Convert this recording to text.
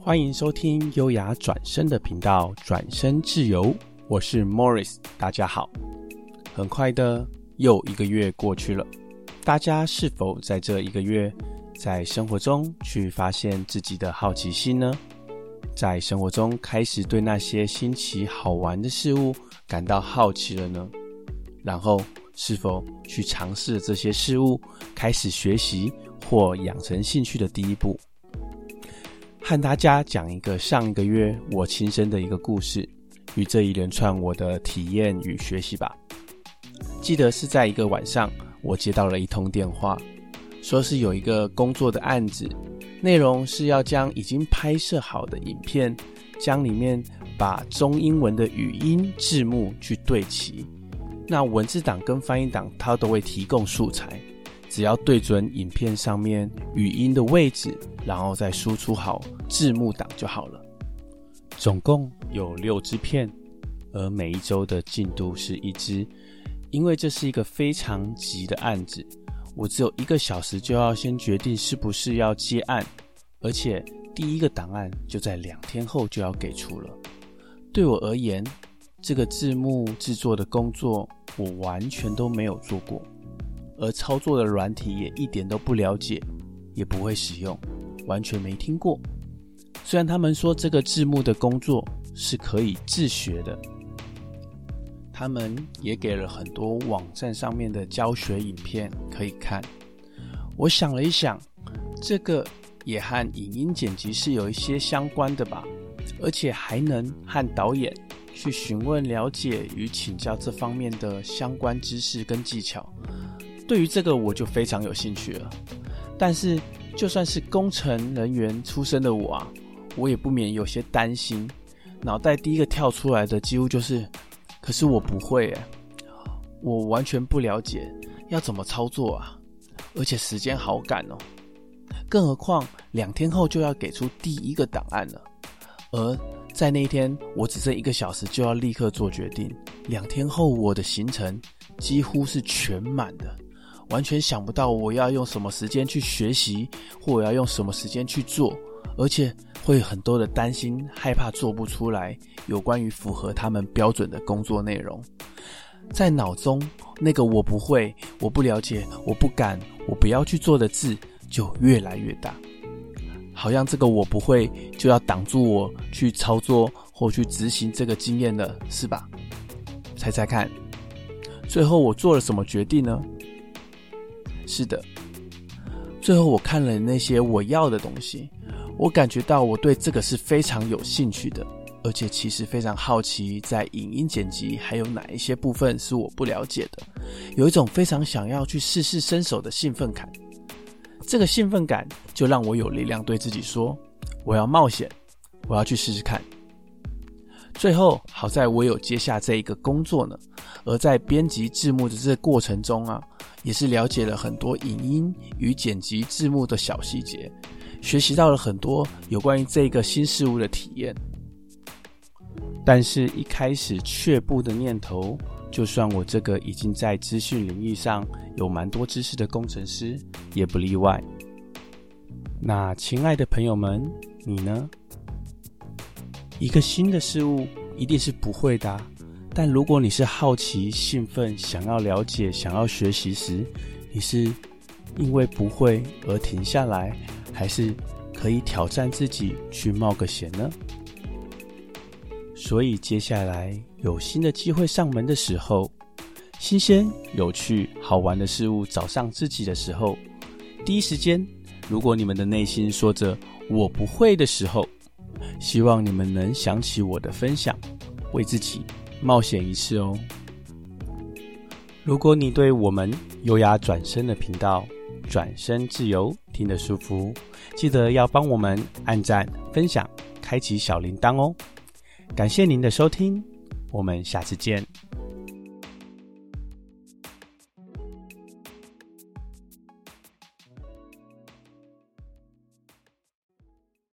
欢迎收听优雅转身的频道，转身自由，我是 Morris，大家好。很快的，又一个月过去了，大家是否在这一个月，在生活中去发现自己的好奇心呢？在生活中开始对那些新奇好玩的事物感到好奇了呢？然后是否去尝试这些事物，开始学习或养成兴趣的第一步？和大家讲一个上一个月我亲身的一个故事，与这一连串我的体验与学习吧。记得是在一个晚上，我接到了一通电话。说是有一个工作的案子，内容是要将已经拍摄好的影片，将里面把中英文的语音字幕去对齐。那文字档跟翻译档，它都会提供素材，只要对准影片上面语音的位置，然后再输出好字幕档就好了。总共有六支片，而每一周的进度是一支，因为这是一个非常急的案子。我只有一个小时就要先决定是不是要接案，而且第一个档案就在两天后就要给出了。对我而言，这个字幕制作的工作我完全都没有做过，而操作的软体也一点都不了解，也不会使用，完全没听过。虽然他们说这个字幕的工作是可以自学的。他们也给了很多网站上面的教学影片可以看。我想了一想，这个也和影音剪辑是有一些相关的吧，而且还能和导演去询问、了解与请教这方面的相关知识跟技巧。对于这个，我就非常有兴趣了。但是，就算是工程人员出身的我啊，我也不免有些担心。脑袋第一个跳出来的，几乎就是。可是我不会诶，我完全不了解要怎么操作啊，而且时间好赶哦，更何况两天后就要给出第一个档案了，而在那一天我只剩一个小时就要立刻做决定，两天后我的行程几乎是全满的，完全想不到我要用什么时间去学习，或我要用什么时间去做，而且。会很多的担心、害怕做不出来，有关于符合他们标准的工作内容，在脑中那个我不会、我不了解、我不敢、我不要去做的字就越来越大，好像这个我不会就要挡住我去操作或去执行这个经验了，是吧？猜猜看，最后我做了什么决定呢？是的，最后我看了那些我要的东西。我感觉到我对这个是非常有兴趣的，而且其实非常好奇，在影音剪辑还有哪一些部分是我不了解的，有一种非常想要去试试身手的兴奋感。这个兴奋感就让我有力量对自己说：“我要冒险，我要去试试看。”最后，好在我有接下这一个工作呢，而在编辑字幕的这个过程中啊，也是了解了很多影音与剪辑字幕的小细节。学习到了很多有关于这个新事物的体验，但是一开始却步的念头，就算我这个已经在资讯领域上有蛮多知识的工程师，也不例外。那亲爱的朋友们，你呢？一个新的事物一定是不会的，但如果你是好奇、兴奋、想要了解、想要学习时，你是因为不会而停下来。还是可以挑战自己去冒个险呢。所以接下来有新的机会上门的时候，新鲜、有趣、好玩的事物找上自己的时候，第一时间，如果你们的内心说着“我不会”的时候，希望你们能想起我的分享，为自己冒险一次哦。如果你对我们优雅转身的频道转身自由听得舒服，记得要帮我们按赞、分享、开启小铃铛哦！感谢您的收听，我们下次见。